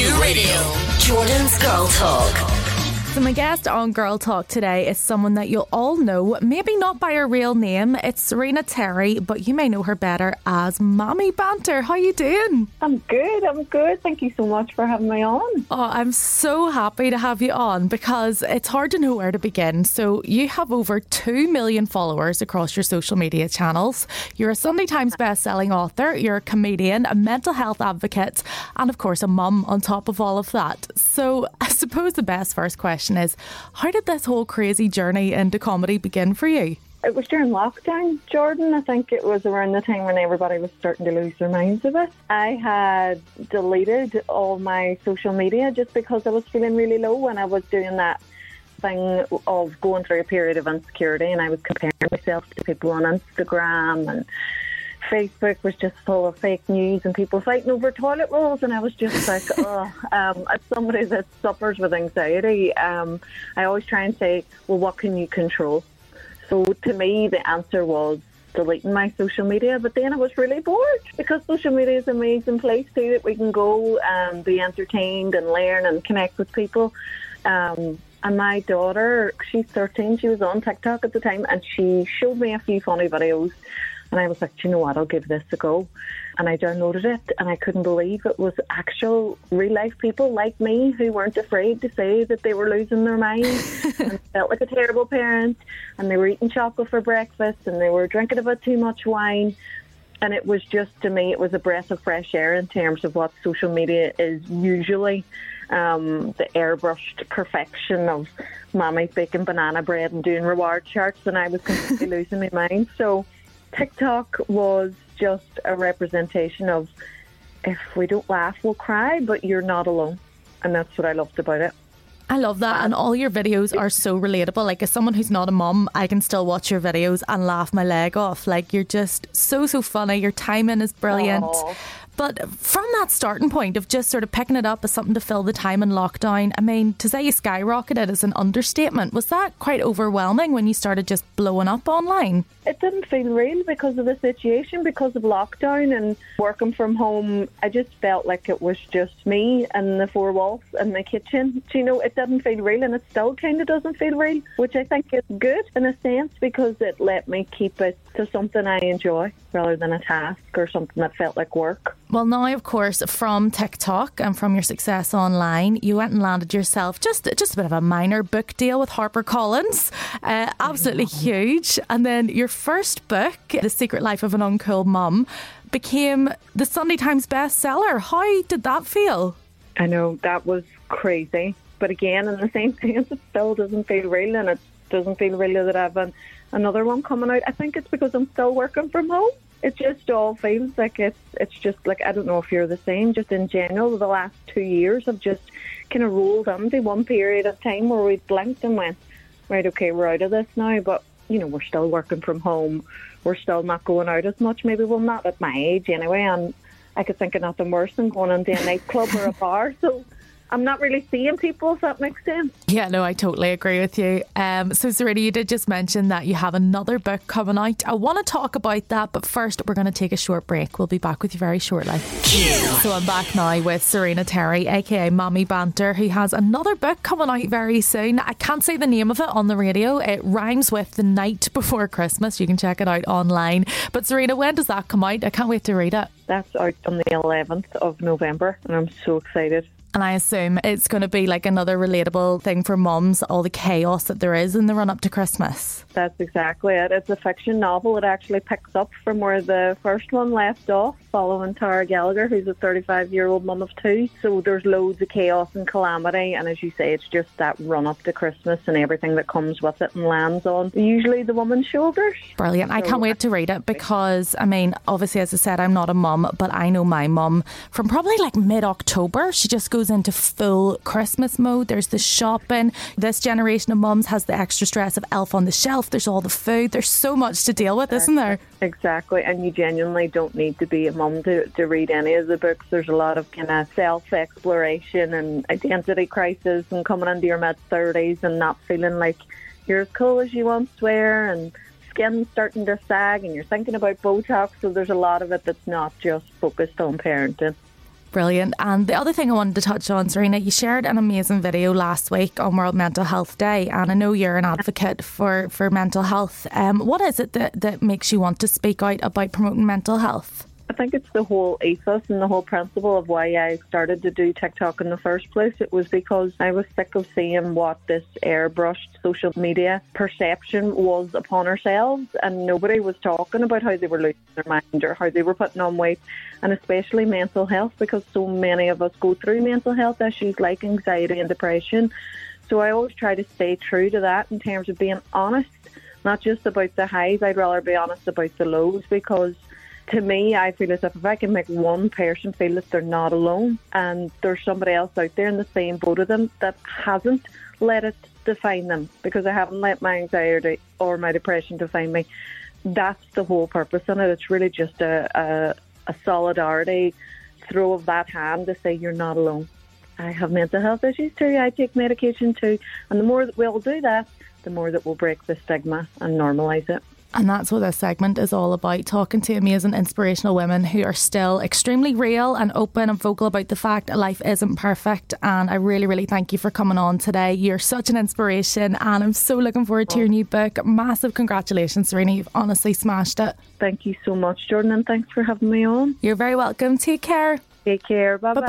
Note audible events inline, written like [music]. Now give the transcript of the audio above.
Q Radio. Jordan's Girl Talk. So, my guest on Girl Talk today is someone that you'll all know, maybe not by her real name. It's Serena Terry, but you may know her better as Mammy Banter. How you doing? I'm good. I'm good. Thank you so much for having me on. Oh, I'm so happy to have you on because it's hard to know where to begin. So, you have over 2 million followers across your social media channels. You're a Sunday Times best-selling author, you're a comedian, a mental health advocate, and of course, a mum on top of all of that. So, I suppose the best first question question is how did this whole crazy journey into comedy begin for you? It was during lockdown, Jordan. I think it was around the time when everybody was starting to lose their minds of bit. I had deleted all my social media just because I was feeling really low when I was doing that thing of going through a period of insecurity and I was comparing myself to people on Instagram and Facebook was just full of fake news and people fighting over toilet rolls, and I was just like, [laughs] oh, um, as somebody that suffers with anxiety, um, I always try and say, well, what can you control? So to me, the answer was deleting my social media, but then I was really bored because social media is an amazing place too that we can go and be entertained and learn and connect with people. Um, and my daughter, she's 13, she was on TikTok at the time, and she showed me a few funny videos and I was like, you know what, I'll give this a go. And I downloaded it and I couldn't believe it was actual real life people like me who weren't afraid to say that they were losing their minds [laughs] and felt like a terrible parent and they were eating chocolate for breakfast and they were drinking a bit too much wine. And it was just, to me, it was a breath of fresh air in terms of what social media is usually. Um, the airbrushed perfection of mommy baking banana bread and doing reward charts, and I was completely [laughs] losing my mind. So, TikTok was just a representation of if we don't laugh, we'll cry, but you're not alone. And that's what I loved about it. I love that. And all your videos are so relatable. Like, as someone who's not a mum, I can still watch your videos and laugh my leg off. Like, you're just so, so funny. Your timing is brilliant. Aww. But from that starting point of just sort of picking it up as something to fill the time in lockdown, I mean, to say you skyrocketed is an understatement. Was that quite overwhelming when you started just blowing up online? It didn't feel real because of the situation, because of lockdown and working from home. I just felt like it was just me and the four walls and my kitchen. Do you know, it didn't feel real and it still kind of doesn't feel real, which I think is good in a sense because it let me keep it to something I enjoy rather than a task or something that felt like work. Well, now, of course, from TikTok and from your success online, you went and landed yourself just just a bit of a minor book deal with HarperCollins, uh, absolutely huge. And then your first book, The Secret Life of an Uncool Mum, became the Sunday Times bestseller. How did that feel? I know that was crazy, but again, in the same sense, it still doesn't feel real, and it doesn't feel real that I've an, another one coming out. I think it's because I'm still working from home it just all feels like it's it's just like I don't know if you're the same. Just in general, the last two years have just kind of rolled into one period of time where we blinked and went, right, okay, we're out of this now. But you know, we're still working from home. We're still not going out as much. Maybe we're not at my age anyway. And I could think of nothing worse than going into a nightclub or a bar. [laughs] So I'm not really seeing people, if that makes sense. Yeah, no, I totally agree with you. Um, so, Serena, you did just mention that you have another book coming out. I want to talk about that, but first, we're going to take a short break. We'll be back with you very shortly. So, I'm back now with Serena Terry, aka Mammy Banter, who has another book coming out very soon. I can't say the name of it on the radio. It rhymes with the night before Christmas. You can check it out online. But, Serena, when does that come out? I can't wait to read it. That's out on the 11th of November, and I'm so excited. And I assume it's going to be like another relatable thing for moms, all the chaos that there is in the run up to Christmas. That's exactly it. It's a fiction novel. It actually picks up from where the first one left off, following Tara Gallagher, who's a 35 year old mum of two. So there's loads of chaos and calamity. And as you say, it's just that run up to Christmas and everything that comes with it and lands on usually the woman's shoulders. Brilliant. So I can't wait to read it because, I mean, obviously, as I said, I'm not a mum, but I know my mum from probably like mid October. She just goes goes into full Christmas mode. There's the shopping. This generation of mums has the extra stress of elf on the shelf. There's all the food. There's so much to deal with, isn't there? Exactly. And you genuinely don't need to be a mum to, to read any of the books. There's a lot of kind of self exploration and identity crisis and coming into your mid 30s and not feeling like you're as cool as you once were and skin starting to sag and you're thinking about Botox. So there's a lot of it that's not just focused on parenting. Brilliant. And the other thing I wanted to touch on, Serena, you shared an amazing video last week on World Mental Health Day, and I know you're an advocate for, for mental health. Um, what is it that, that makes you want to speak out about promoting mental health? Think it's the whole ethos and the whole principle of why I started to do TikTok in the first place. It was because I was sick of seeing what this airbrushed social media perception was upon ourselves, and nobody was talking about how they were losing their mind or how they were putting on weight, and especially mental health, because so many of us go through mental health issues like anxiety and depression. So I always try to stay true to that in terms of being honest, not just about the highs. I'd rather be honest about the lows because to me, I feel as if if I can make one person feel that they're not alone and there's somebody else out there in the same boat as them that hasn't let it define them because I haven't let my anxiety or my depression define me. That's the whole purpose in it. It's really just a, a, a solidarity throw of that hand to say you're not alone. I have mental health issues too. I take medication too. And the more that we'll do that, the more that we'll break the stigma and normalise it. And that's what this segment is all about talking to amazing, inspirational women who are still extremely real and open and vocal about the fact that life isn't perfect. And I really, really thank you for coming on today. You're such an inspiration, and I'm so looking forward to your oh. new book. Massive congratulations, Serena. You've honestly smashed it. Thank you so much, Jordan, and thanks for having me on. You're very welcome. Take care. Take care. Bye bye.